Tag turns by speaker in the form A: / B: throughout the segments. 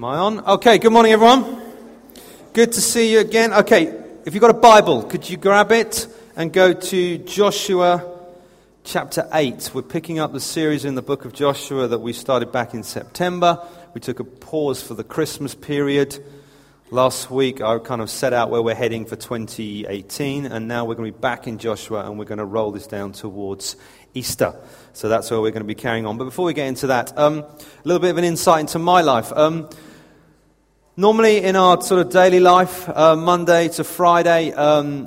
A: Am I on? Okay, good morning, everyone. Good to see you again. Okay, if you've got a Bible, could you grab it and go to Joshua chapter 8? We're picking up the series in the book of Joshua that we started back in September. We took a pause for the Christmas period. Last week, I kind of set out where we're heading for 2018, and now we're going to be back in Joshua and we're going to roll this down towards Easter. So that's where we're going to be carrying on. But before we get into that, um, a little bit of an insight into my life. Um, normally, in our sort of daily life, uh, Monday to Friday, um,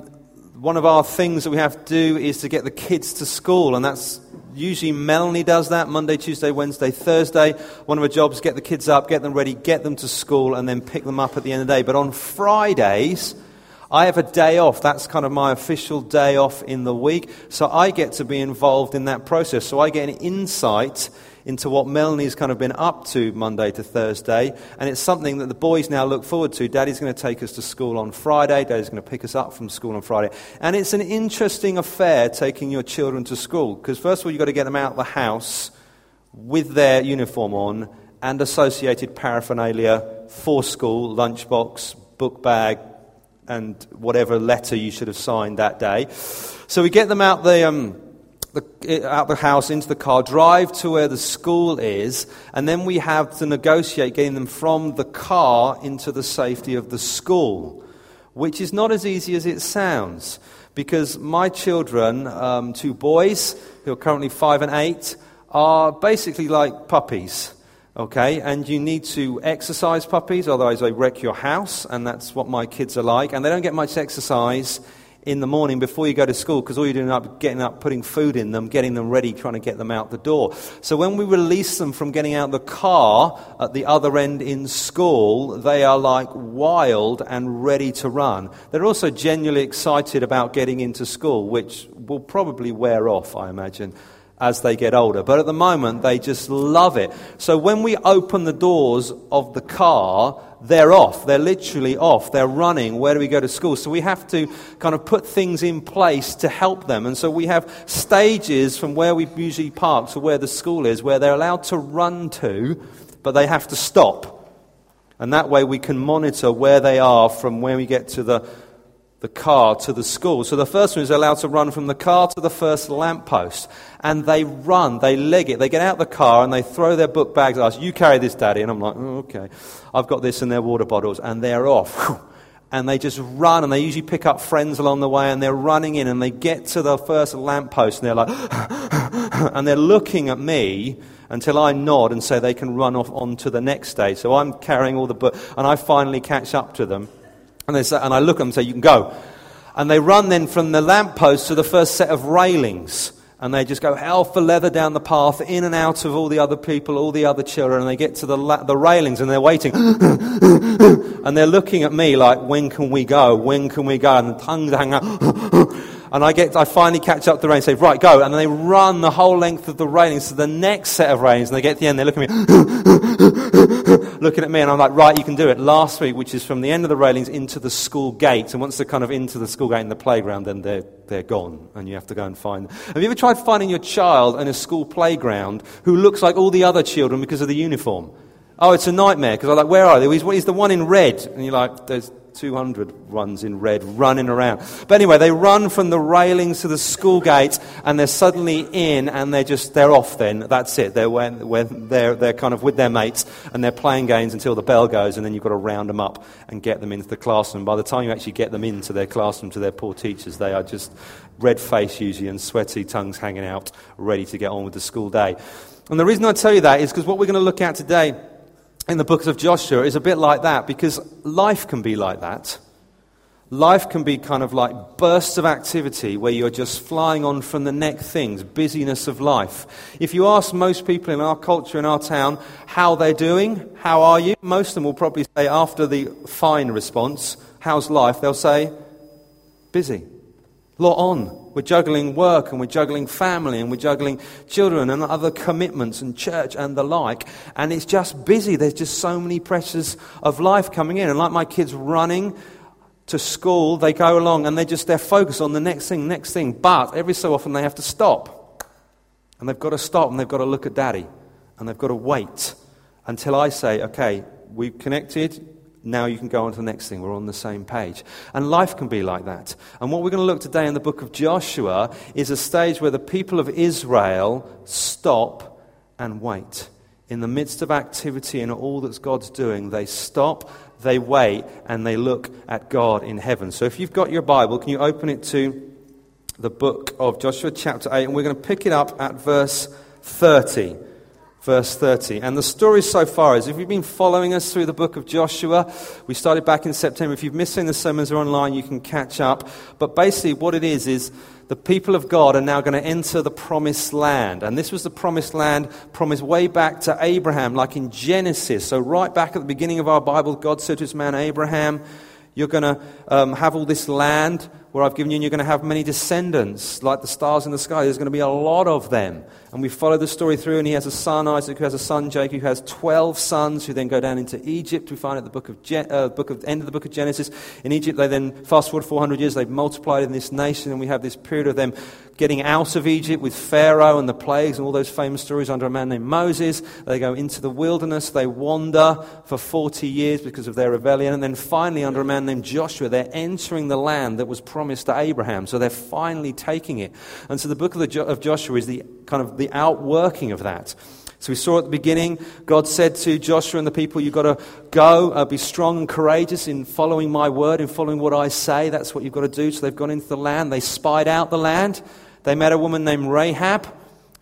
A: one of our things that we have to do is to get the kids to school, and that's usually Melanie does that Monday, Tuesday, Wednesday, Thursday. One of her jobs get the kids up, get them ready, get them to school, and then pick them up at the end of the day. But on Fridays, I have a day off. That's kind of my official day off in the week. So I get to be involved in that process. So I get an insight into what Melanie's kind of been up to Monday to Thursday. And it's something that the boys now look forward to. Daddy's going to take us to school on Friday. Daddy's going to pick us up from school on Friday. And it's an interesting affair taking your children to school. Because first of all, you've got to get them out of the house with their uniform on and associated paraphernalia for school, lunchbox, book bag, and whatever letter you should have signed that day. So we get them out the, um, the, out the house into the car, drive to where the school is, and then we have to negotiate getting them from the car into the safety of the school, which is not as easy as it sounds. Because my children, um, two boys who are currently five and eight, are basically like puppies. Okay, and you need to exercise puppies, otherwise they wreck your house, and that's what my kids are like. And they don't get much exercise in the morning before you go to school because all you're doing is getting up, putting food in them, getting them ready, trying to get them out the door. So when we release them from getting out the car at the other end in school, they are like wild and ready to run. They're also genuinely excited about getting into school, which will probably wear off, I imagine as they get older. But at the moment, they just love it. So when we open the doors of the car, they're off. They're literally off. They're running. Where do we go to school? So we have to kind of put things in place to help them. And so we have stages from where we usually park to where the school is, where they're allowed to run to, but they have to stop. And that way we can monitor where they are from where we get to the the car to the school. So the first one is allowed to run from the car to the first lamppost. And they run, they leg it, they get out the car and they throw their book bags at us. You carry this, Daddy. And I'm like, oh, okay. I've got this in their water bottles. And they're off. And they just run and they usually pick up friends along the way and they're running in and they get to the first lamppost and they're like, and they're looking at me until I nod and say they can run off on to the next stage. So I'm carrying all the book and I finally catch up to them. And, they say, and I look at them and say, You can go. And they run then from the lamppost to the first set of railings. And they just go hell for leather down the path, in and out of all the other people, all the other children. And they get to the, la- the railings and they're waiting. and they're looking at me like, When can we go? When can we go? And the tongues hang out. And I, get, I finally catch up the rain say, right, go. And they run the whole length of the railings to the next set of railings. And they get to the end, they look at me, looking at me, and I'm like, right, you can do it. Last week, which is from the end of the railings into the school gate. And once they're kind of into the school gate in the playground, then they're, they're gone. And you have to go and find them. Have you ever tried finding your child in a school playground who looks like all the other children because of the uniform? Oh, it's a nightmare because I'm like, where are they? He's, he's the one in red. And you're like, there's 200 runs in red running around. But anyway, they run from the railings to the school gate and they're suddenly in and they're just, they're off then. That's it. They're, when, when they're, they're kind of with their mates and they're playing games until the bell goes and then you've got to round them up and get them into the classroom. By the time you actually get them into their classroom to their poor teachers, they are just red faced usually and sweaty tongues hanging out, ready to get on with the school day. And the reason I tell you that is because what we're going to look at today in the books of Joshua is a bit like that because life can be like that. Life can be kind of like bursts of activity where you're just flying on from the next things, busyness of life. If you ask most people in our culture, in our town, how they're doing, how are you? Most of them will probably say, after the fine response, how's life? They'll say, busy. Lot on. We're juggling work and we're juggling family and we're juggling children and other commitments and church and the like. And it's just busy. There's just so many pressures of life coming in. And like my kids running to school, they go along and they're just, they're focused on the next thing, next thing. But every so often they have to stop. And they've got to stop and they've got to look at daddy. And they've got to wait until I say, okay, we've connected. Now you can go on to the next thing. We're on the same page. And life can be like that. And what we're going to look today in the book of Joshua is a stage where the people of Israel stop and wait. In the midst of activity and all that God's doing, they stop, they wait, and they look at God in heaven. So if you've got your Bible, can you open it to the book of Joshua, chapter 8, and we're going to pick it up at verse 30 verse 30. And the story so far is if you've been following us through the book of Joshua, we started back in September. If you've missed any of the sermons are online, you can catch up. But basically, what it is, is the people of God are now going to enter the promised land. And this was the promised land promised way back to Abraham, like in Genesis. So, right back at the beginning of our Bible, God said to his man Abraham, You're going to um, have all this land where I've given you, and you're going to have many descendants, like the stars in the sky. There's going to be a lot of them. And we follow the story through, and he has a son, Isaac, who has a son, Jacob, who has 12 sons, who then go down into Egypt. We find at the book of, Gen- uh, book of end of the book of Genesis. In Egypt, they then, fast forward 400 years, they've multiplied in this nation, and we have this period of them getting out of Egypt with Pharaoh and the plagues and all those famous stories under a man named Moses. They go into the wilderness, they wander for 40 years because of their rebellion, and then finally, under a man named Joshua, they're entering the land that was promised to Abraham. So they're finally taking it. And so the book of, the, of Joshua is the kind of the outworking of that. So we saw at the beginning, God said to Joshua and the people, You've got to go, uh, be strong and courageous in following my word, in following what I say. That's what you've got to do. So they've gone into the land. They spied out the land. They met a woman named Rahab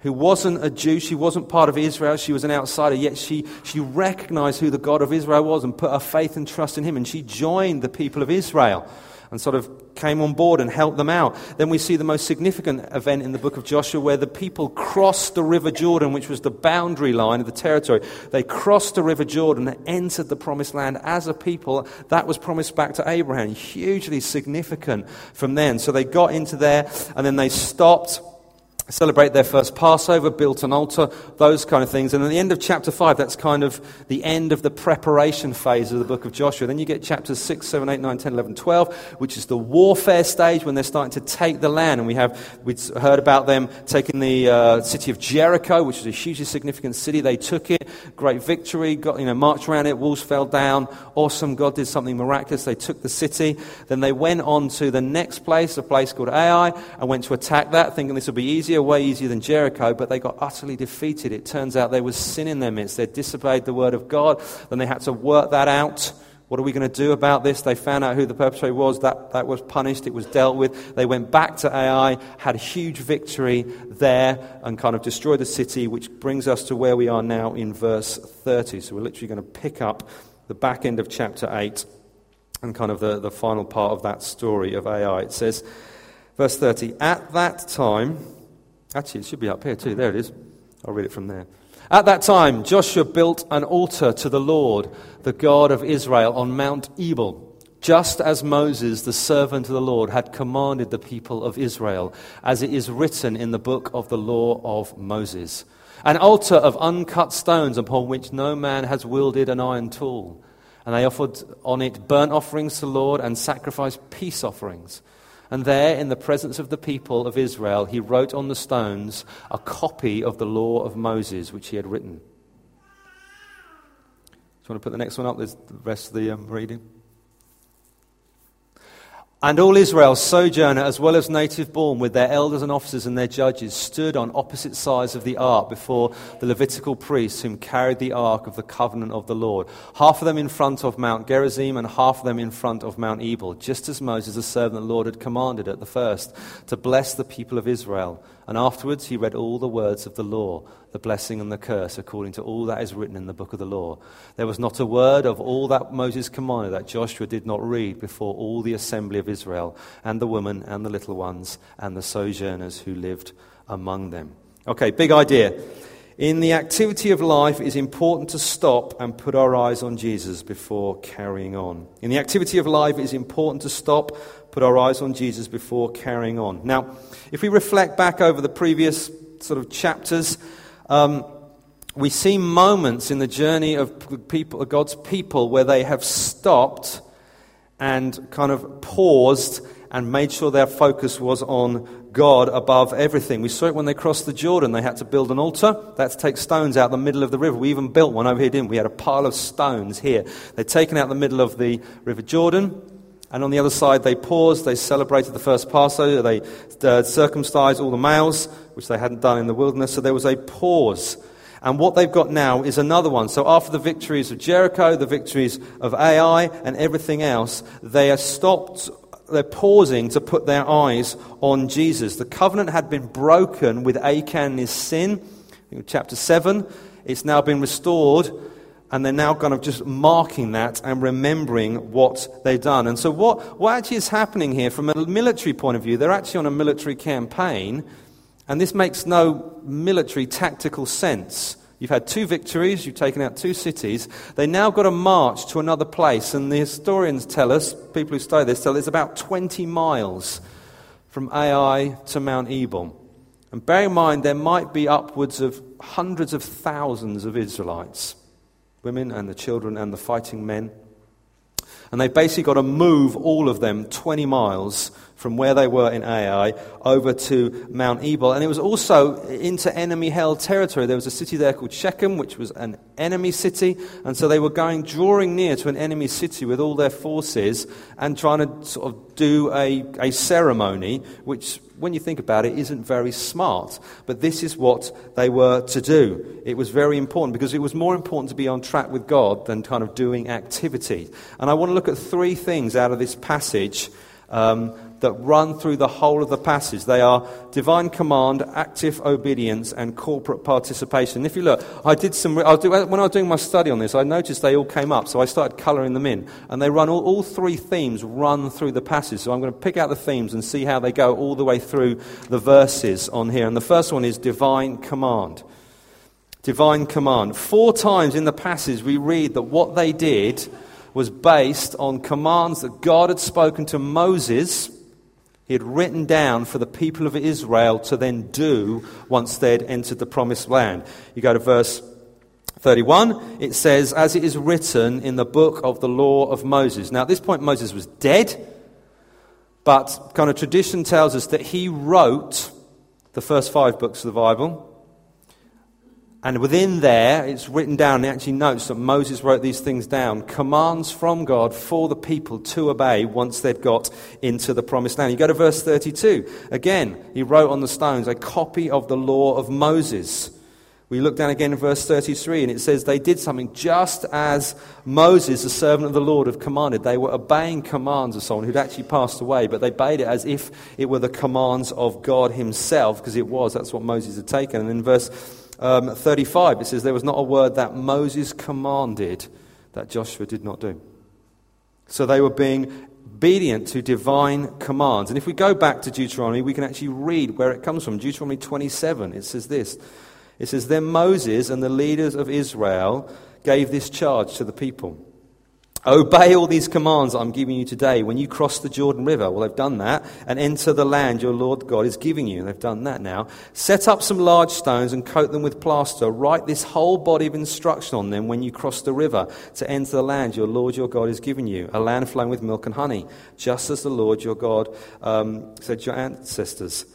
A: who wasn't a Jew. She wasn't part of Israel. She was an outsider. Yet she, she recognized who the God of Israel was and put her faith and trust in him. And she joined the people of Israel and sort of came on board and helped them out. Then we see the most significant event in the book of Joshua where the people crossed the River Jordan, which was the boundary line of the territory. They crossed the River Jordan and entered the promised land as a people. That was promised back to Abraham. Hugely significant from then. So they got into there and then they stopped celebrate their first Passover, built an altar, those kind of things. And at the end of chapter 5, that's kind of the end of the preparation phase of the book of Joshua. Then you get chapters 6, 7, 8, 9, 10, 11, 12, which is the warfare stage when they're starting to take the land. And we have we heard about them taking the uh, city of Jericho, which is a hugely significant city. They took it, great victory, got, you know, marched around it, walls fell down. Awesome, God did something miraculous. They took the city. Then they went on to the next place, a place called Ai, and went to attack that, thinking this would be easier way easier than Jericho, but they got utterly defeated. It turns out there was sin in their midst. They disobeyed the word of God. Then they had to work that out. What are we going to do about this? They found out who the perpetrator was. That, that was punished. It was dealt with. They went back to Ai, had a huge victory there, and kind of destroyed the city, which brings us to where we are now in verse 30. So we're literally going to pick up the back end of chapter 8 and kind of the, the final part of that story of Ai. It says, verse 30, At that time, Actually, it should be up here too. There it is. I'll read it from there. At that time, Joshua built an altar to the Lord, the God of Israel, on Mount Ebal, just as Moses, the servant of the Lord, had commanded the people of Israel, as it is written in the book of the law of Moses. An altar of uncut stones upon which no man has wielded an iron tool. And they offered on it burnt offerings to the Lord and sacrificed peace offerings. And there, in the presence of the people of Israel, he wrote on the stones a copy of the law of Moses, which he had written. Do you want to put the next one up? There's the rest of the um, reading. And all Israel, sojourner as well as native born, with their elders and officers and their judges, stood on opposite sides of the ark before the Levitical priests whom carried the ark of the covenant of the Lord. Half of them in front of Mount Gerizim and half of them in front of Mount Ebal, just as Moses, the servant of the Lord, had commanded at the first, to bless the people of Israel. And afterwards he read all the words of the law, the blessing and the curse, according to all that is written in the book of the law. There was not a word of all that Moses commanded that Joshua did not read before all the assembly of Israel, and the women and the little ones, and the sojourners who lived among them. Okay, big idea. In the activity of life, it is important to stop and put our eyes on Jesus before carrying on. In the activity of life, it is important to stop, put our eyes on Jesus before carrying on. Now, if we reflect back over the previous sort of chapters, um, we see moments in the journey of people, God's people where they have stopped and kind of paused and made sure their focus was on God above everything. We saw it when they crossed the Jordan. They had to build an altar. They had to take stones out the middle of the river. We even built one over here, didn't we? We had a pile of stones here. They'd taken out the middle of the River Jordan. And on the other side, they paused. They celebrated the first Passover. They uh, circumcised all the males, which they hadn't done in the wilderness. So there was a pause. And what they've got now is another one. So after the victories of Jericho, the victories of Ai, and everything else, they are stopped they're pausing to put their eyes on Jesus. The covenant had been broken with Achan and his sin. Chapter 7. It's now been restored, and they're now kind of just marking that and remembering what they've done. And so, what, what actually is happening here from a military point of view, they're actually on a military campaign, and this makes no military tactical sense. You've had two victories, you've taken out two cities. They now got to march to another place, and the historians tell us, people who study this tell us, it's about 20 miles from Ai to Mount Ebal. And bear in mind, there might be upwards of hundreds of thousands of Israelites, women and the children and the fighting men. And they've basically got to move all of them 20 miles from where they were in Ai over to Mount Ebal. And it was also into enemy held territory. There was a city there called Shechem, which was an enemy city. And so they were going, drawing near to an enemy city with all their forces and trying to sort of do a, a ceremony, which, when you think about it, isn't very smart. But this is what they were to do. It was very important because it was more important to be on track with God than kind of doing activity. And I want to look at three things out of this passage. Um, that run through the whole of the passage. They are divine command, active obedience, and corporate participation. If you look, I did some, I do, when I was doing my study on this, I noticed they all came up, so I started colouring them in. And they run, all, all three themes run through the passage. So I'm going to pick out the themes and see how they go all the way through the verses on here. And the first one is divine command. Divine command. Four times in the passage we read that what they did was based on commands that God had spoken to Moses he had written down for the people of Israel to then do once they had entered the promised land. You go to verse 31, it says, As it is written in the book of the law of Moses. Now, at this point, Moses was dead, but kind of tradition tells us that he wrote the first five books of the Bible. And within there, it's written down, it actually notes that Moses wrote these things down commands from God for the people to obey once they'd got into the promised land. You go to verse 32. Again, he wrote on the stones a copy of the law of Moses. We look down again in verse 33, and it says they did something just as Moses, the servant of the Lord, had commanded. They were obeying commands of someone who'd actually passed away, but they obeyed it as if it were the commands of God Himself, because it was. That's what Moses had taken. And in verse um, 35, it says, There was not a word that Moses commanded that Joshua did not do. So they were being obedient to divine commands. And if we go back to Deuteronomy, we can actually read where it comes from. Deuteronomy 27, it says this It says, Then Moses and the leaders of Israel gave this charge to the people. Obey all these commands I'm giving you today when you cross the Jordan River. Well, they've done that. And enter the land your Lord God is giving you. They've done that now. Set up some large stones and coat them with plaster. Write this whole body of instruction on them when you cross the river to enter the land your Lord your God is giving you. A land flowing with milk and honey, just as the Lord your God um, said to your ancestors.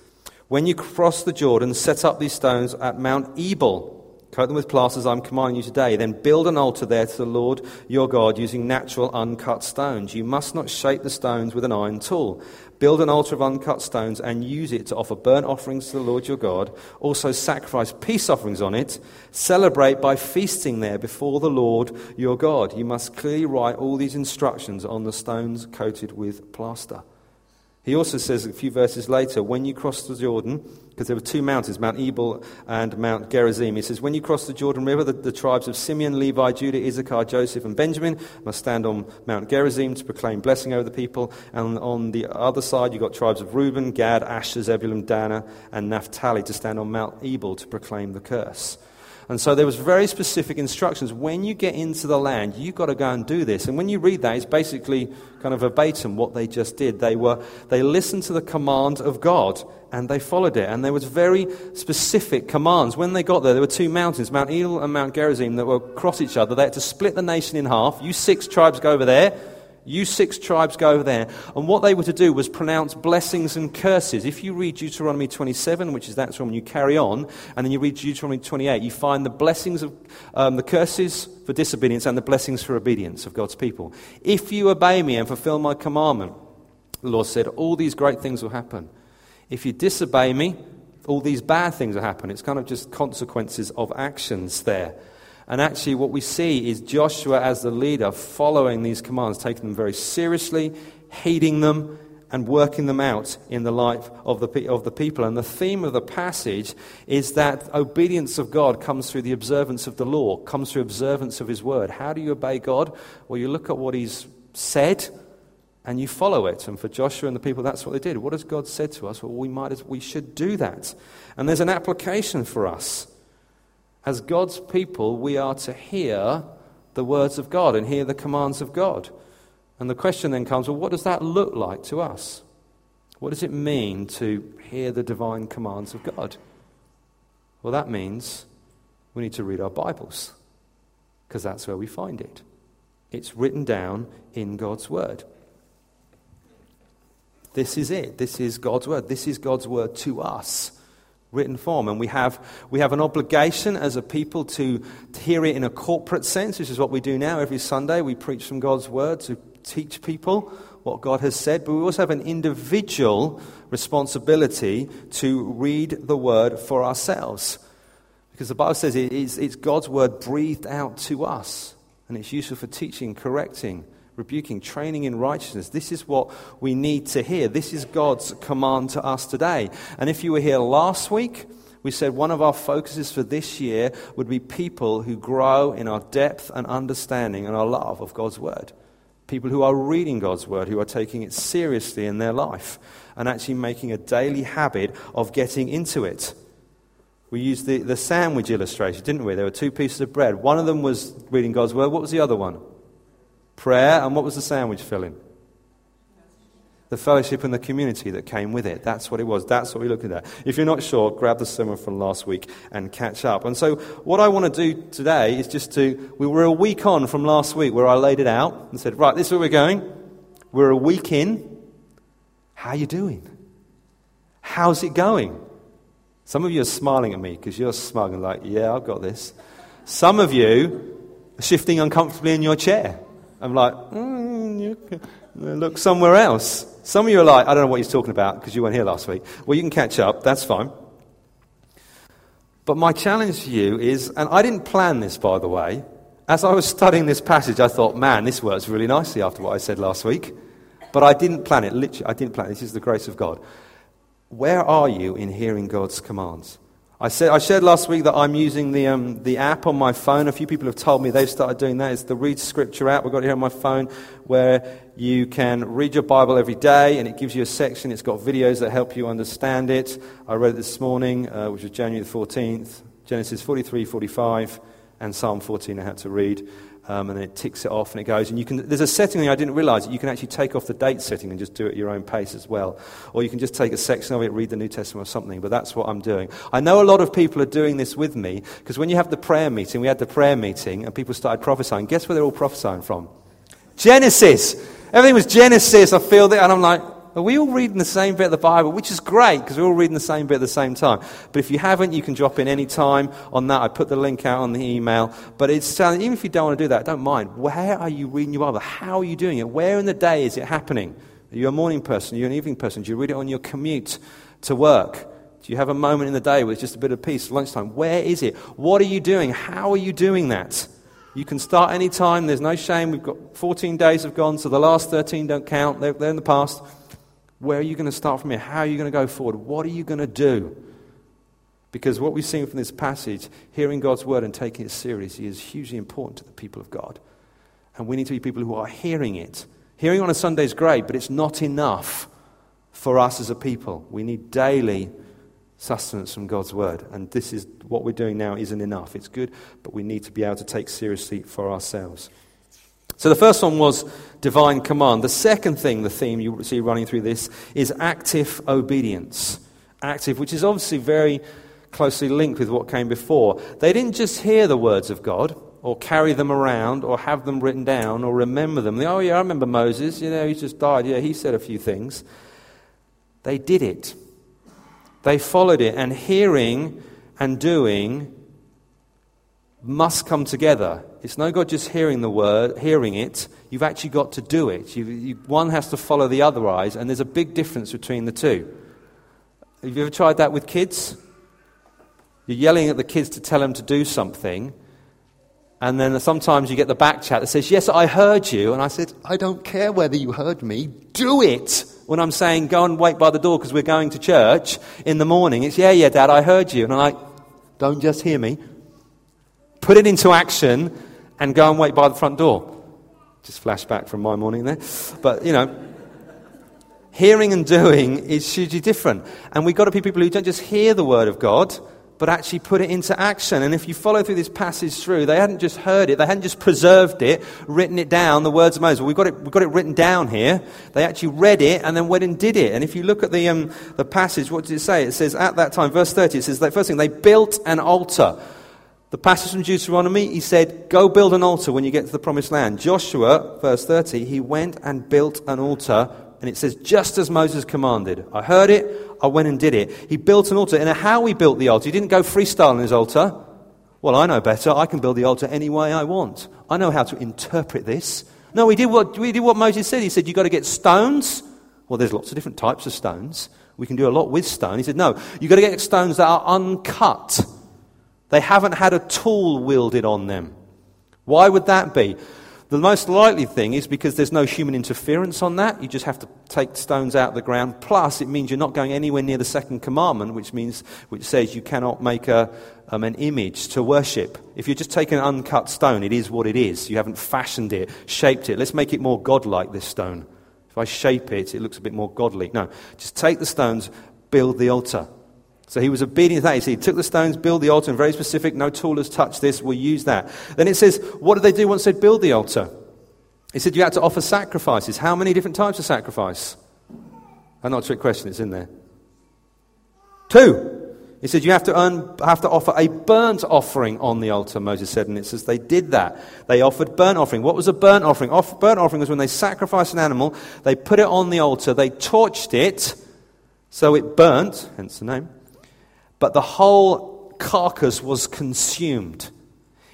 A: When you cross the Jordan, set up these stones at Mount Ebal Coat them with plasters I'm commanding you today. Then build an altar there to the Lord your God using natural uncut stones. You must not shape the stones with an iron tool. Build an altar of uncut stones and use it to offer burnt offerings to the Lord your God. Also sacrifice peace offerings on it. Celebrate by feasting there before the Lord your God. You must clearly write all these instructions on the stones coated with plaster. He also says a few verses later, when you cross the Jordan, because there were two mountains, Mount Ebal and Mount Gerizim. He says, When you cross the Jordan River, the, the, tribes of Simeon, Levi, Judah, Issachar, Joseph, and Benjamin must stand on Mount Gerizim to proclaim blessing over the people. And on the other side, you've got tribes of Reuben, Gad, Asher, Zebulun, Dinah, and Naphtali to stand on Mount Ebal to proclaim the curse. And so there was very specific instructions. When you get into the land, you've got to go and do this. And when you read that, it's basically kind of verbatim what they just did. They were they listened to the command of God and they followed it. And there was very specific commands. When they got there, there were two mountains, Mount Ebal and Mount Gerizim, that were across each other. They had to split the nation in half. You six tribes go over there. You six tribes go over there. And what they were to do was pronounce blessings and curses. If you read Deuteronomy 27, which is that's when you carry on, and then you read Deuteronomy 28, you find the blessings of um, the curses for disobedience and the blessings for obedience of God's people. If you obey me and fulfill my commandment, the Lord said, all these great things will happen. If you disobey me, all these bad things will happen. It's kind of just consequences of actions there. And actually, what we see is Joshua as the leader following these commands, taking them very seriously, heeding them, and working them out in the life of the, of the people. And the theme of the passage is that obedience of God comes through the observance of the law, comes through observance of His word. How do you obey God? Well, you look at what He's said and you follow it. And for Joshua and the people, that's what they did. What has God said to us? Well, we, might, we should do that. And there's an application for us. As God's people, we are to hear the words of God and hear the commands of God. And the question then comes well, what does that look like to us? What does it mean to hear the divine commands of God? Well, that means we need to read our Bibles, because that's where we find it. It's written down in God's Word. This is it. This is God's Word. This is God's Word to us written form. And we have, we have an obligation as a people to, to hear it in a corporate sense, which is what we do now every Sunday. We preach from God's word to teach people what God has said, but we also have an individual responsibility to read the word for ourselves. Because the Bible says it is, it's God's word breathed out to us, and it's useful for teaching, correcting, rebuking, training in righteousness. This is what we need to hear. This is God's command to us today. And if you were here last week, we said one of our focuses for this year would be people who grow in our depth and understanding and our love of God's Word. People who are reading God's Word, who are taking it seriously in their life, and actually making a daily habit of getting into it. We used the, the sandwich illustration, didn't we? There were two pieces of bread. One of them was reading God's Word. What was the other one? Prayer, and what was the sandwich filling? The fellowship and the community that came with it. That's what it was. That's what we're looking at. If you're not sure, grab the sermon from last week and catch up. And so, what I want to do today is just to. We were a week on from last week where I laid it out and said, right, this is where we're going. We're a week in. How are you doing? How's it going? Some of you are smiling at me because you're smug and like, yeah, I've got this. Some of you are shifting uncomfortably in your chair. I'm like, mm, look somewhere else. Some of you are like, I don't know what he's talking about because you weren't here last week. Well, you can catch up. That's fine. But my challenge to you is, and I didn't plan this, by the way. As I was studying this passage, I thought, man, this works really nicely after what I said last week. But I didn't plan it. Literally, I didn't plan it. This is the grace of God. Where are you in hearing God's commands? I, said, I shared last week that I'm using the, um, the app on my phone. A few people have told me they've started doing that. It's the Read Scripture app. We've got it here on my phone where you can read your Bible every day and it gives you a section. It's got videos that help you understand it. I read it this morning, uh, which was January the 14th, Genesis 43, 45, and Psalm 14 I had to read um, and then it ticks it off and it goes. And you can, there's a setting I didn't realize that you can actually take off the date setting and just do it at your own pace as well. Or you can just take a section of it, read the New Testament or something, but that's what I'm doing. I know a lot of people are doing this with me because when you have the prayer meeting, we had the prayer meeting and people started prophesying. Guess where they're all prophesying from? Genesis! Everything was Genesis. I feel that, and I'm like, we all reading the same bit of the Bible? Which is great because we're all reading the same bit at the same time. But if you haven't, you can drop in any time on that. I put the link out on the email. But it's uh, even if you don't want to do that, don't mind. Where are you reading your Bible? How are you doing it? Where in the day is it happening? Are you a morning person? Are you an evening person? Do you read it on your commute to work? Do you have a moment in the day with just a bit of peace, lunchtime? Where is it? What are you doing? How are you doing that? You can start any time. There's no shame. We've got 14 days have gone, so the last 13 don't count. They're, they're in the past. Where are you going to start from here? How are you going to go forward? What are you going to do? Because what we've seen from this passage, hearing God's word and taking it seriously, is hugely important to the people of God. And we need to be people who are hearing it. Hearing on a Sunday is great, but it's not enough for us as a people. We need daily sustenance from God's word. And this is what we're doing now isn't enough. It's good, but we need to be able to take seriously for ourselves. So the first one was divine command. The second thing, the theme you see running through this, is active obedience. Active, which is obviously very closely linked with what came before. They didn't just hear the words of God, or carry them around or have them written down or remember them. They, oh, yeah, I remember Moses. You know, he just died. Yeah, he said a few things. They did it. They followed it. And hearing and doing must come together. It's no good just hearing the word, hearing it. You've actually got to do it. You, you, one has to follow the other eyes, and there's a big difference between the two. Have you ever tried that with kids? You're yelling at the kids to tell them to do something, and then sometimes you get the back chat that says, Yes, I heard you. And I said, I don't care whether you heard me, do it. When I'm saying, Go and wait by the door because we're going to church in the morning, it's, Yeah, yeah, Dad, I heard you. And I'm like, Don't just hear me. Put it into action and go and wait by the front door. Just flashback from my morning there. But, you know, hearing and doing is hugely different. And we've got to be people who don't just hear the word of God, but actually put it into action. And if you follow through this passage through, they hadn't just heard it, they hadn't just preserved it, written it down, the words of Moses. We've got it, we've got it written down here. They actually read it and then went and did it. And if you look at the, um, the passage, what does it say? It says, at that time, verse 30, it says, the first thing, they built an altar. The passage from Deuteronomy, he said, Go build an altar when you get to the promised land. Joshua, verse 30, he went and built an altar and it says, just as Moses commanded. I heard it, I went and did it. He built an altar. And how he built the altar, he didn't go freestyle on his altar. Well, I know better. I can build the altar any way I want. I know how to interpret this. No, we did what, we did what Moses said. He said, You've got to get stones. Well, there's lots of different types of stones. We can do a lot with stone. He said, No, you've got to get stones that are uncut. They haven't had a tool wielded on them. Why would that be? The most likely thing is because there's no human interference on that. You just have to take stones out of the ground. Plus, it means you're not going anywhere near the second commandment, which means which says you cannot make a, um, an image to worship. If you're just take an uncut stone, it is what it is. You haven't fashioned it, shaped it. Let's make it more godlike. This stone. If I shape it, it looks a bit more godly. No, just take the stones, build the altar. So he was obedient to that. He took the stones, built the altar, and very specific, no tool has touched this, we'll use that. Then it says, what did they do once they'd build the altar? He said you had to offer sacrifices. How many different types of sacrifice? I'm not a trick question, it's in there. Two. He said you have to, earn, have to offer a burnt offering on the altar, Moses said, and it says they did that. They offered burnt offering. What was a burnt offering? Off, burnt offering was when they sacrificed an animal, they put it on the altar, they torched it, so it burnt, hence the name, but the whole carcass was consumed.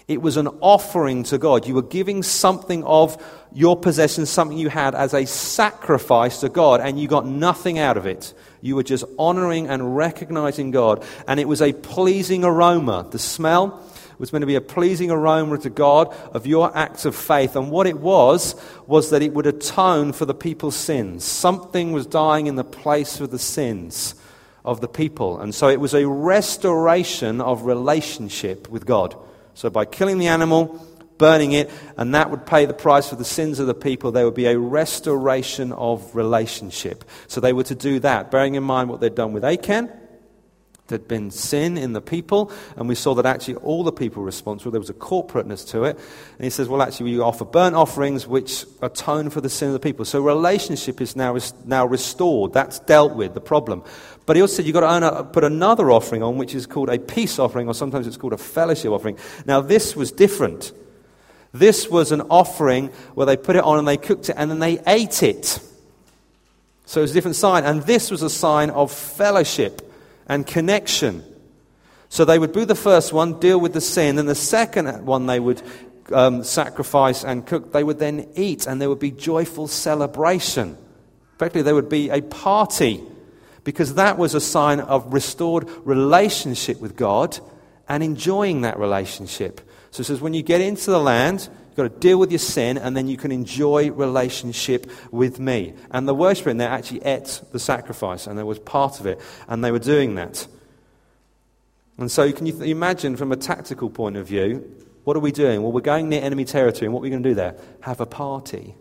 A: It was an offering to God. You were giving something of your possession, something you had, as a sacrifice to God, and you got nothing out of it. You were just honoring and recognizing God. And it was a pleasing aroma. The smell was meant to be a pleasing aroma to God of your acts of faith. And what it was, was that it would atone for the people's sins. Something was dying in the place of the sins of the people. And so it was a restoration of relationship with God. So by killing the animal, burning it, and that would pay the price for the sins of the people, there would be a restoration of relationship. So they were to do that, bearing in mind what they'd done with Achan There'd been sin in the people, and we saw that actually all the people were responsible. There was a corporateness to it. And he says, well, actually, we offer burnt offerings which atone for the sin of the people. So relationship is now, now restored. That's dealt with, the problem. But he also said you've got to put another offering on, which is called a peace offering, or sometimes it's called a fellowship offering. Now, this was different. This was an offering where they put it on and they cooked it and then they ate it. So it was a different sign. And this was a sign of fellowship and connection. So they would do the first one, deal with the sin, and the second one they would um, sacrifice and cook. They would then eat, and there would be joyful celebration. Effectively, there would be a party because that was a sign of restored relationship with God and enjoying that relationship. So it says, when you get into the land, You've got to deal with your sin, and then you can enjoy relationship with me. And the worshiper in there actually ate the sacrifice, and there was part of it, and they were doing that. And so, can you imagine from a tactical point of view, what are we doing? Well, we're going near enemy territory, and what are we going to do there? Have a party.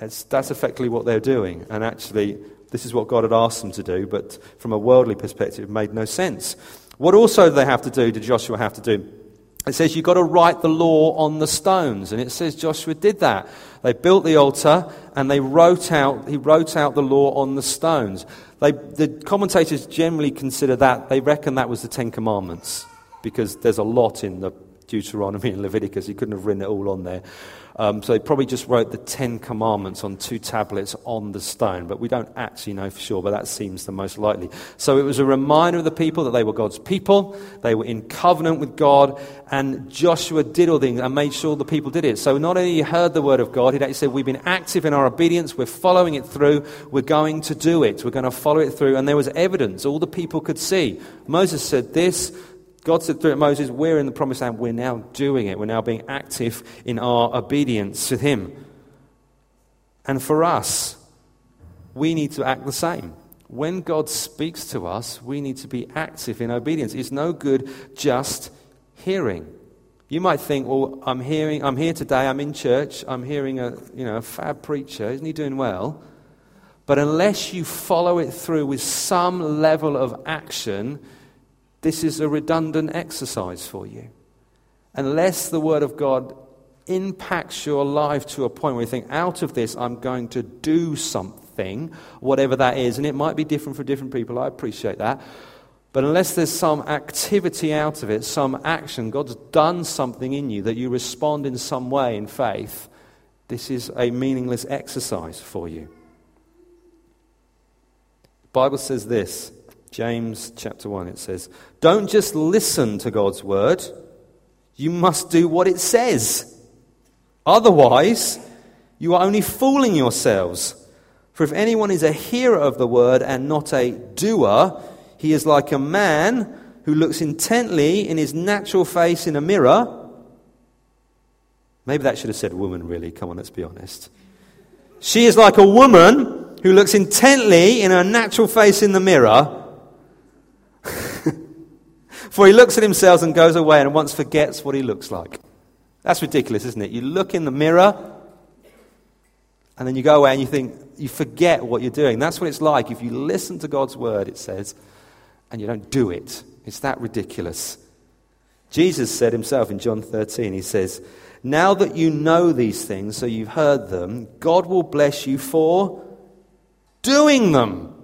A: It's, that's effectively what they're doing. And actually, this is what God had asked them to do, but from a worldly perspective, it made no sense. What also do they have to do, did Joshua have to do? It says you've got to write the law on the stones. And it says Joshua did that. They built the altar and they wrote out, he wrote out the law on the stones. They, the commentators generally consider that, they reckon that was the Ten Commandments because there's a lot in the Deuteronomy and Leviticus. He couldn't have written it all on there. Um, so he probably just wrote the Ten Commandments on two tablets on the stone, but we don't actually know for sure, but that seems the most likely. So it was a reminder of the people that they were God's people, they were in covenant with God, and Joshua did all things and made sure the people did it. So not only he heard the word of God, he actually said, We've been active in our obedience, we're following it through, we're going to do it, we're going to follow it through, and there was evidence, all the people could see. Moses said this, God said through Moses, We're in the promised land, we're now doing it. We're now being active in our obedience to Him. And for us, we need to act the same. When God speaks to us, we need to be active in obedience. It's no good just hearing. You might think, well, I'm hearing, I'm here today, I'm in church, I'm hearing a, you know, a fab preacher, isn't he doing well? But unless you follow it through with some level of action, this is a redundant exercise for you. Unless the Word of God impacts your life to a point where you think, out of this, I'm going to do something, whatever that is. And it might be different for different people. I appreciate that. But unless there's some activity out of it, some action, God's done something in you that you respond in some way in faith, this is a meaningless exercise for you. The Bible says this James chapter 1, it says, Don't just listen to God's word, you must do what it says. Otherwise, you are only fooling yourselves. For if anyone is a hearer of the word and not a doer, he is like a man who looks intently in his natural face in a mirror. Maybe that should have said woman, really. Come on, let's be honest. She is like a woman who looks intently in her natural face in the mirror For he looks at himself and goes away and at once forgets what he looks like. That's ridiculous, isn't it? You look in the mirror and then you go away and you think, you forget what you're doing. That's what it's like if you listen to God's word, it says, and you don't do it. It's that ridiculous. Jesus said himself in John 13, he says, Now that you know these things, so you've heard them, God will bless you for doing them.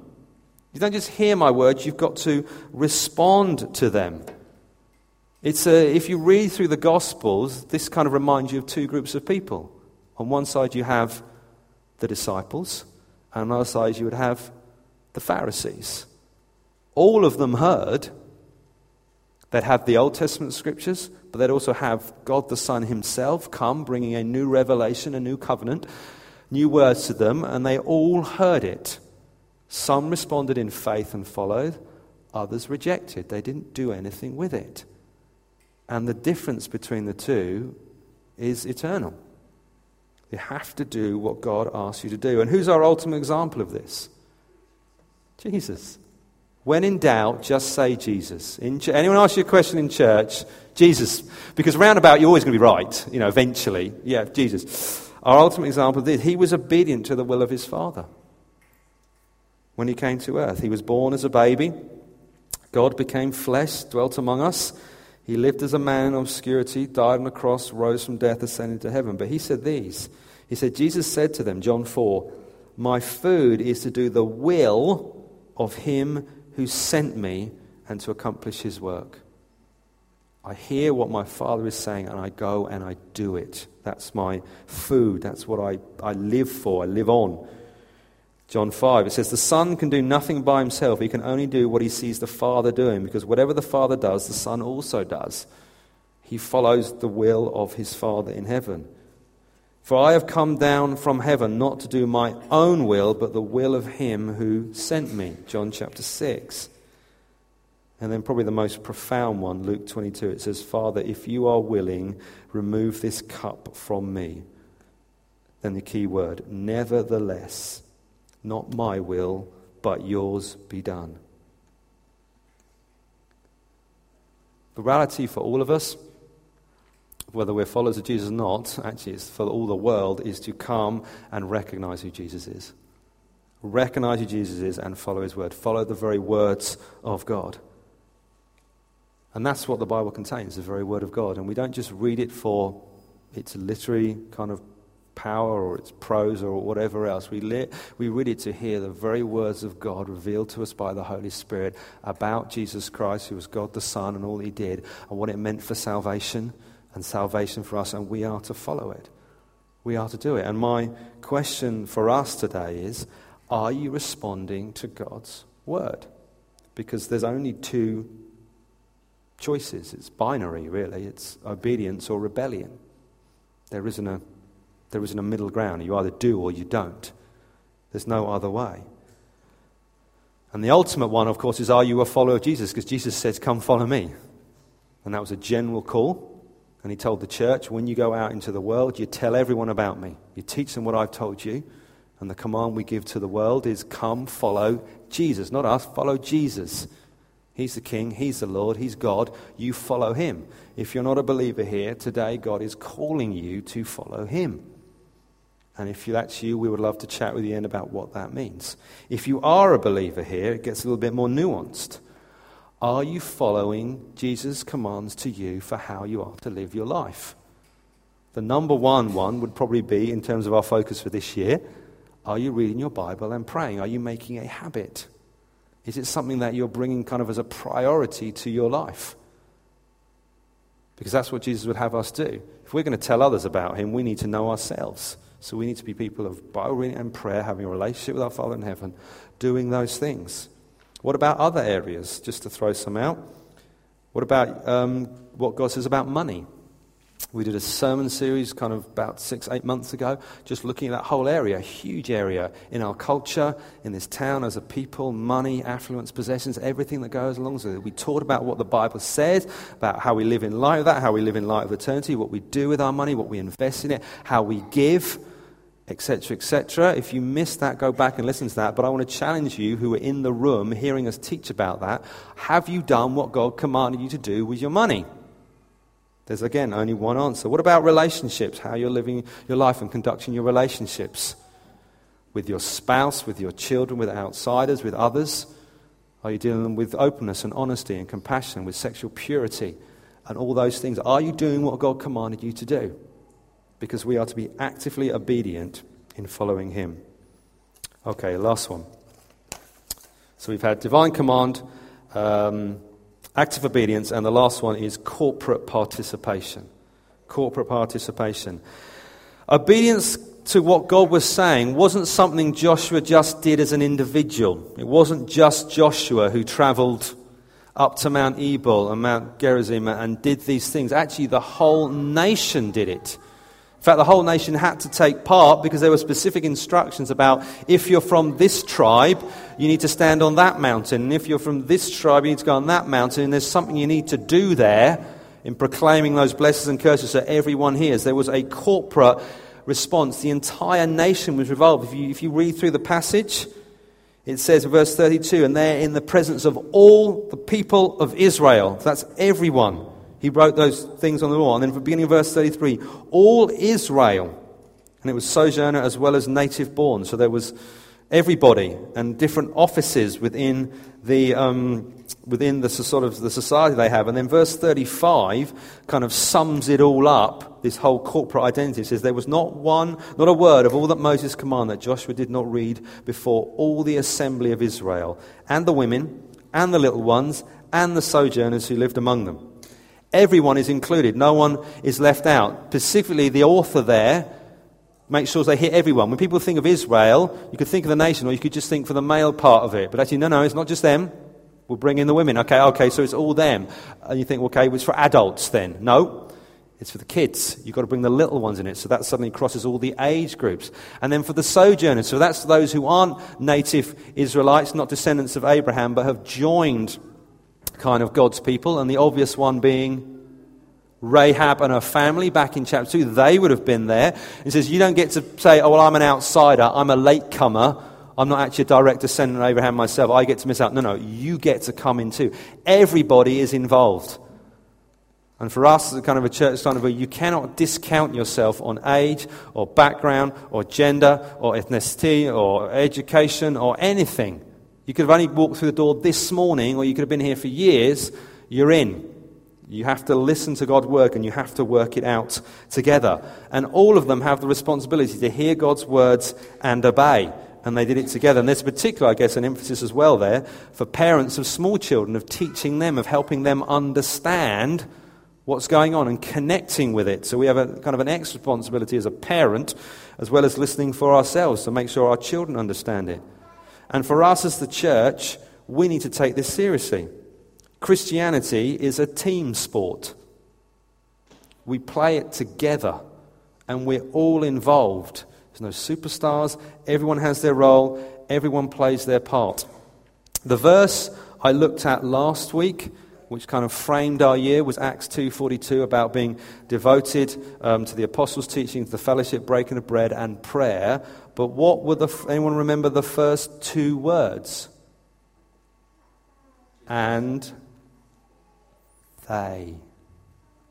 A: You don't just hear my words, you've got to respond to them. It's a, if you read through the Gospels, this kind of reminds you of two groups of people. On one side, you have the disciples, and on the other side, you would have the Pharisees. All of them heard. They'd have the Old Testament scriptures, but they'd also have God the Son Himself come, bringing a new revelation, a new covenant, new words to them, and they all heard it. Some responded in faith and followed, others rejected. They didn't do anything with it. And the difference between the two is eternal. You have to do what God asks you to do. And who's our ultimate example of this? Jesus. When in doubt, just say Jesus. Ch- anyone ask you a question in church? Jesus. Because roundabout, you're always going to be right, you know, eventually. Yeah, Jesus. Our ultimate example of this, he was obedient to the will of his Father when he came to earth. He was born as a baby. God became flesh, dwelt among us. He lived as a man in obscurity, died on the cross, rose from death, ascended to heaven. But he said these. He said, Jesus said to them, John 4, My food is to do the will of him who sent me and to accomplish his work. I hear what my Father is saying and I go and I do it. That's my food. That's what I, I live for. I live on. John 5, it says, The Son can do nothing by himself. He can only do what he sees the Father doing, because whatever the Father does, the Son also does. He follows the will of his Father in heaven. For I have come down from heaven not to do my own will, but the will of him who sent me. John chapter 6. And then, probably the most profound one, Luke 22, it says, Father, if you are willing, remove this cup from me. Then the key word, nevertheless. Not my will, but yours be done. The reality for all of us, whether we're followers of Jesus or not, actually, it's for all the world, is to come and recognize who Jesus is. Recognize who Jesus is and follow his word. Follow the very words of God. And that's what the Bible contains, the very word of God. And we don't just read it for its literary kind of power or its prose or whatever else. We, li- we read it to hear the very words of God revealed to us by the Holy Spirit about Jesus Christ, who was God the Son and all he did, and what it meant for salvation, and salvation for us, and we are to follow it. We are to do it. And my question for us today is are you responding to God's word? Because there's only two choices. It's binary, really. It's obedience or rebellion. There isn't a, there isn't a middle ground. You either do or you don't. There's no other way. And the ultimate one, of course, is are you a follower of Jesus? Because Jesus says, Come follow me. And that was a general call. And he told the church, When you go out into the world, you tell everyone about me. You teach them what I've told you. And the command we give to the world is come follow Jesus. Not us, follow Jesus. He's the King, He's the Lord, He's God. You follow Him. If you're not a believer here, today God is calling you to follow Him. And if that's you, we would love to chat with you in about what that means. If you are a believer here, it gets a little bit more nuanced. Are you following Jesus' commands to you for how you are to live your life? The number one one would probably be, in terms of our focus for this year, are you reading your Bible and praying? Are you making a habit? Is it something that you're bringing kind of as a priority to your life? Because that's what Jesus would have us do. If we're going to tell others about him, we need to know ourselves. So we need to be people of Bible reading and prayer, having a relationship with our Father in heaven, doing those things. What about other areas? Just to throw some out. What about um, what God says about money? We did a sermon series kind of about six, eight months ago, just looking at that whole area, a huge area in our culture, in this town as a people, money, affluence, possessions, everything that goes along with it. We talked about what the Bible says, about how we live in light of that, how we live in light of eternity, what we do with our money, what we invest in it, how we give, etc., etc. If you missed that, go back and listen to that. But I want to challenge you who are in the room hearing us teach about that. Have you done what God commanded you to do with your money? There's again only one answer. What about relationships? How you're living your life and conducting your relationships with your spouse, with your children, with outsiders, with others? Are you dealing with openness and honesty and compassion, with sexual purity and all those things? Are you doing what God commanded you to do? Because we are to be actively obedient in following Him. Okay, last one. So we've had divine command. Um, active obedience, and the last one is corporate participation. Corporate participation. Obedience to what God was saying wasn't something Joshua just did as an individual. It wasn't just Joshua who traveled up to Mount Ebal and Mount Gerizim and did these things. Actually, the whole nation did it fact, the whole nation had to take part because there were specific instructions about if you're from this tribe, you need to stand on that mountain. And if you're from this tribe, you need to go on that mountain. And there's something you need to do there in proclaiming those blessings and curses so everyone hears. There was a corporate response. The entire nation was involved. If you, if you read through the passage, it says in verse 32, and they're in the presence of all the people of Israel. That's everyone. He wrote those things on the wall. And then, beginning of verse 33, all Israel, and it was sojourner as well as native born. So there was everybody and different offices within the, um, within the sort of the society they have. And then verse 35 kind of sums it all up, this whole corporate identity. It says, There was not one, not a word of all that Moses commanded that Joshua did not read before all the assembly of Israel, and the women, and the little ones, and the sojourners who lived among them. Everyone is included, no one is left out. Specifically, the author there makes sure they hit everyone. When people think of Israel, you could think of the nation, or you could just think for the male part of it. But actually, no, no, it's not just them. We'll bring in the women. Okay, okay, so it's all them. And you think, okay, it's for adults then. No, it's for the kids. You've got to bring the little ones in it. So that suddenly crosses all the age groups. And then for the sojourners, so that's those who aren't native Israelites, not descendants of Abraham, but have joined kind of God's people, and the obvious one being Rahab and her family back in chapter 2. They would have been there. He says, You don't get to say, Oh, well, I'm an outsider, I'm a latecomer. I'm not actually a direct descendant of Abraham myself. I get to miss out. No, no, you get to come in too. Everybody is involved. And for us, as a kind of a church kind of where you cannot discount yourself on age or background or gender or ethnicity or education or anything. You could have only walked through the door this morning, or you could have been here for years. You're in. You have to listen to God work and you have to work it out together. And all of them have the responsibility to hear God's words and obey. And they did it together. And there's particular, I guess, an emphasis as well there for parents of small children, of teaching them, of helping them understand what's going on and connecting with it. So we have a kind of an extra responsibility as a parent, as well as listening for ourselves to make sure our children understand it. And for us as the church, we need to take this seriously. Christianity is a team sport. We play it together, and we're all involved. There's no superstars, everyone has their role, everyone plays their part. The verse I looked at last week which kind of framed our year was Acts 2.42 about being devoted um, to the apostles' teaching, to the fellowship, breaking of bread, and prayer. But what were the, anyone remember the first two words? And they.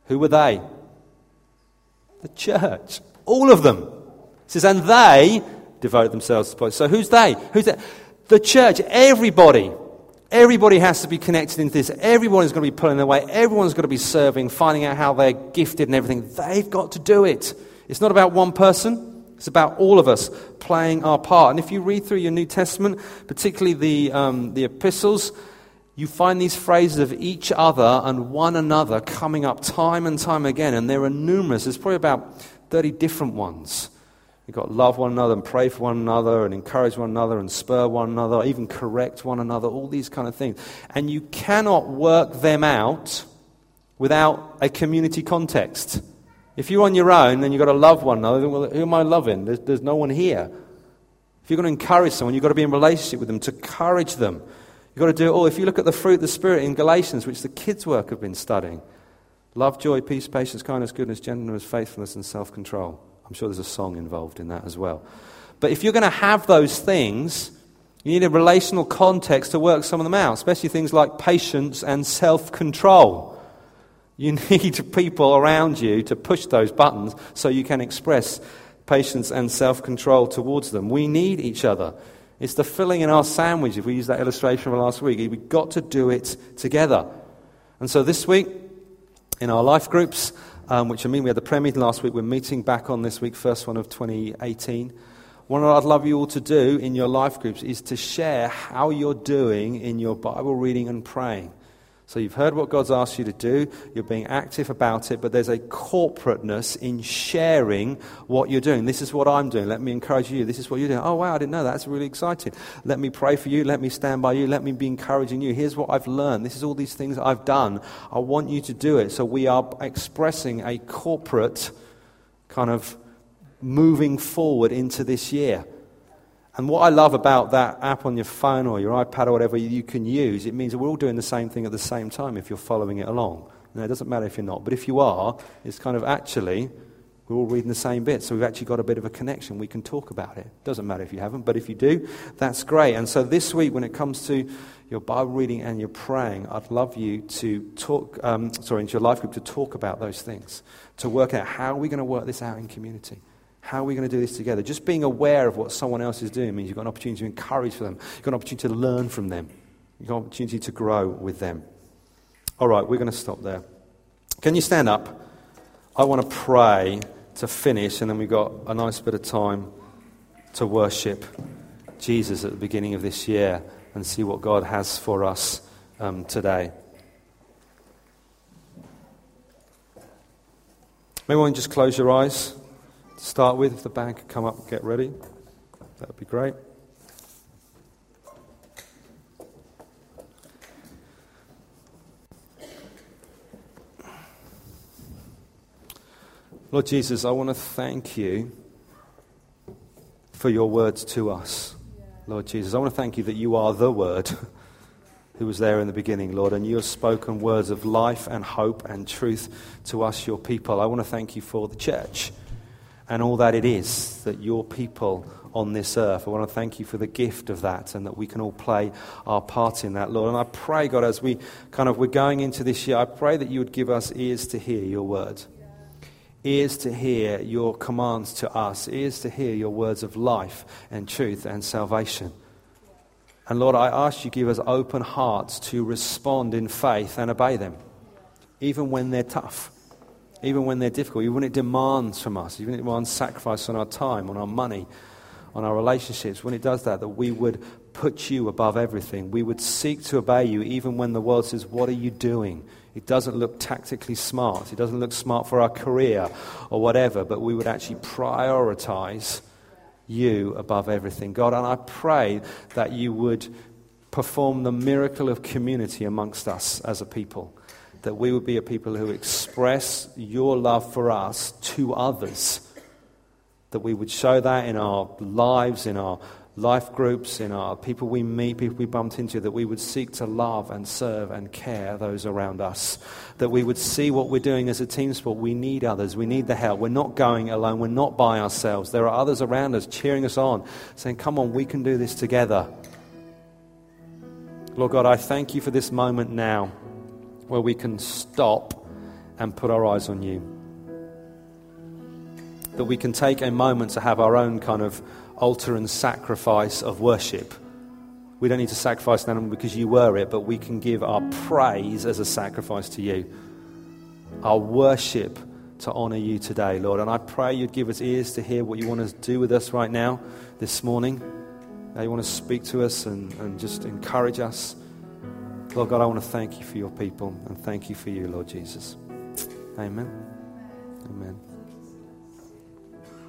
A: Who were they? The church. All of them. It says, and they devoted themselves to prayer. So who's they? Who's that? The church. Everybody. Everybody has to be connected into this. Everyone is going to be pulling their weight. Everyone's going to be serving, finding out how they're gifted and everything. They've got to do it. It's not about one person. It's about all of us playing our part. And if you read through your New Testament, particularly the, um, the epistles, you find these phrases of each other and one another coming up time and time again. And there are numerous. There's probably about 30 different ones. You've got to love one another and pray for one another and encourage one another and spur one another, even correct one another, all these kind of things. And you cannot work them out without a community context. If you're on your own then you've got to love one another, well, who am I loving? There's, there's no one here. If you're going to encourage someone, you've got to be in relationship with them to encourage them. You've got to do it all. If you look at the fruit of the Spirit in Galatians, which the kids' work have been studying love, joy, peace, patience, kindness, goodness, gentleness, faithfulness, and self control. I'm sure there's a song involved in that as well. But if you're going to have those things, you need a relational context to work some of them out, especially things like patience and self control. You need people around you to push those buttons so you can express patience and self control towards them. We need each other. It's the filling in our sandwich, if we use that illustration from last week. We've got to do it together. And so this week, in our life groups, um, which I mean we had the prayer meeting last week. We're meeting back on this week, first one of 2018. One What I'd love you all to do in your life groups is to share how you're doing in your Bible reading and praying. So you've heard what God's asked you to do, you're being active about it, but there's a corporateness in sharing what you're doing. This is what I'm doing. Let me encourage you. This is what you're doing. Oh, wow, I didn't know that. That's really exciting. Let me pray for you. Let me stand by you. Let me be encouraging you. Here's what I've learned. This is all these things I've done. I want you to do it. So we are expressing a corporate kind of moving forward into this year. And what I love about that app on your phone or your iPad or whatever you can use, it means that we're all doing the same thing at the same time if you're following it along. Now, it doesn't matter if you're not, but if you are, it's kind of actually, we're all reading the same bit, so we've actually got a bit of a connection. We can talk about it. Doesn't matter if you haven't, but if you do, that's great. And so this week, when it comes to your Bible reading and your praying, I'd love you to talk, um, sorry, into your life group to talk about those things, to work out how are we going to work this out in community. How are we going to do this together? Just being aware of what someone else is doing means you've got an opportunity to encourage for them. You've got an opportunity to learn from them. You've got an opportunity to grow with them. All right, we're going to stop there. Can you stand up? I want to pray to finish, and then we've got a nice bit of time to worship Jesus at the beginning of this year and see what God has for us um, today. Maybe one just close your eyes to start with. If the band could come up and get ready, that would be great. Lord Jesus, I want to thank you for your words to us. Lord Jesus, I want to thank you that you are the Word who was there in the beginning, Lord, and you have spoken words of life and hope and truth to us, your people. I want to thank you for the church and all that it is that your people on this earth. I want to thank you for the gift of that and that we can all play our part in that, Lord. And I pray, God, as we kind of we're going into this year, I pray that you would give us ears to hear your word. Ears to hear your commands to us, ears to hear your words of life and truth and salvation. And Lord, I ask you give us open hearts to respond in faith and obey them, even when they're tough even when they're difficult, even when it demands from us, even when it demands sacrifice on our time, on our money, on our relationships, when it does that, that we would put you above everything. We would seek to obey you even when the world says, What are you doing? It doesn't look tactically smart. It doesn't look smart for our career or whatever, but we would actually prioritize you above everything. God, and I pray that you would perform the miracle of community amongst us as a people. That we would be a people who express your love for us to others. That we would show that in our lives, in our life groups, in our people we meet, people we bumped into, that we would seek to love and serve and care those around us. That we would see what we're doing as a team sport. We need others. We need the help. We're not going alone. We're not by ourselves. There are others around us cheering us on, saying, Come on, we can do this together. Lord God, I thank you for this moment now where we can stop and put our eyes on you. That we can take a moment to have our own kind of altar and sacrifice of worship. We don't need to sacrifice an animal because you were it, but we can give our praise as a sacrifice to you. Our worship to honor you today, Lord. And I pray you'd give us ears to hear what you want to do with us right now, this morning. Now you want to speak to us and, and just encourage us. Lord God, I want to thank you for your people and thank you for you, Lord Jesus. Amen. Amen.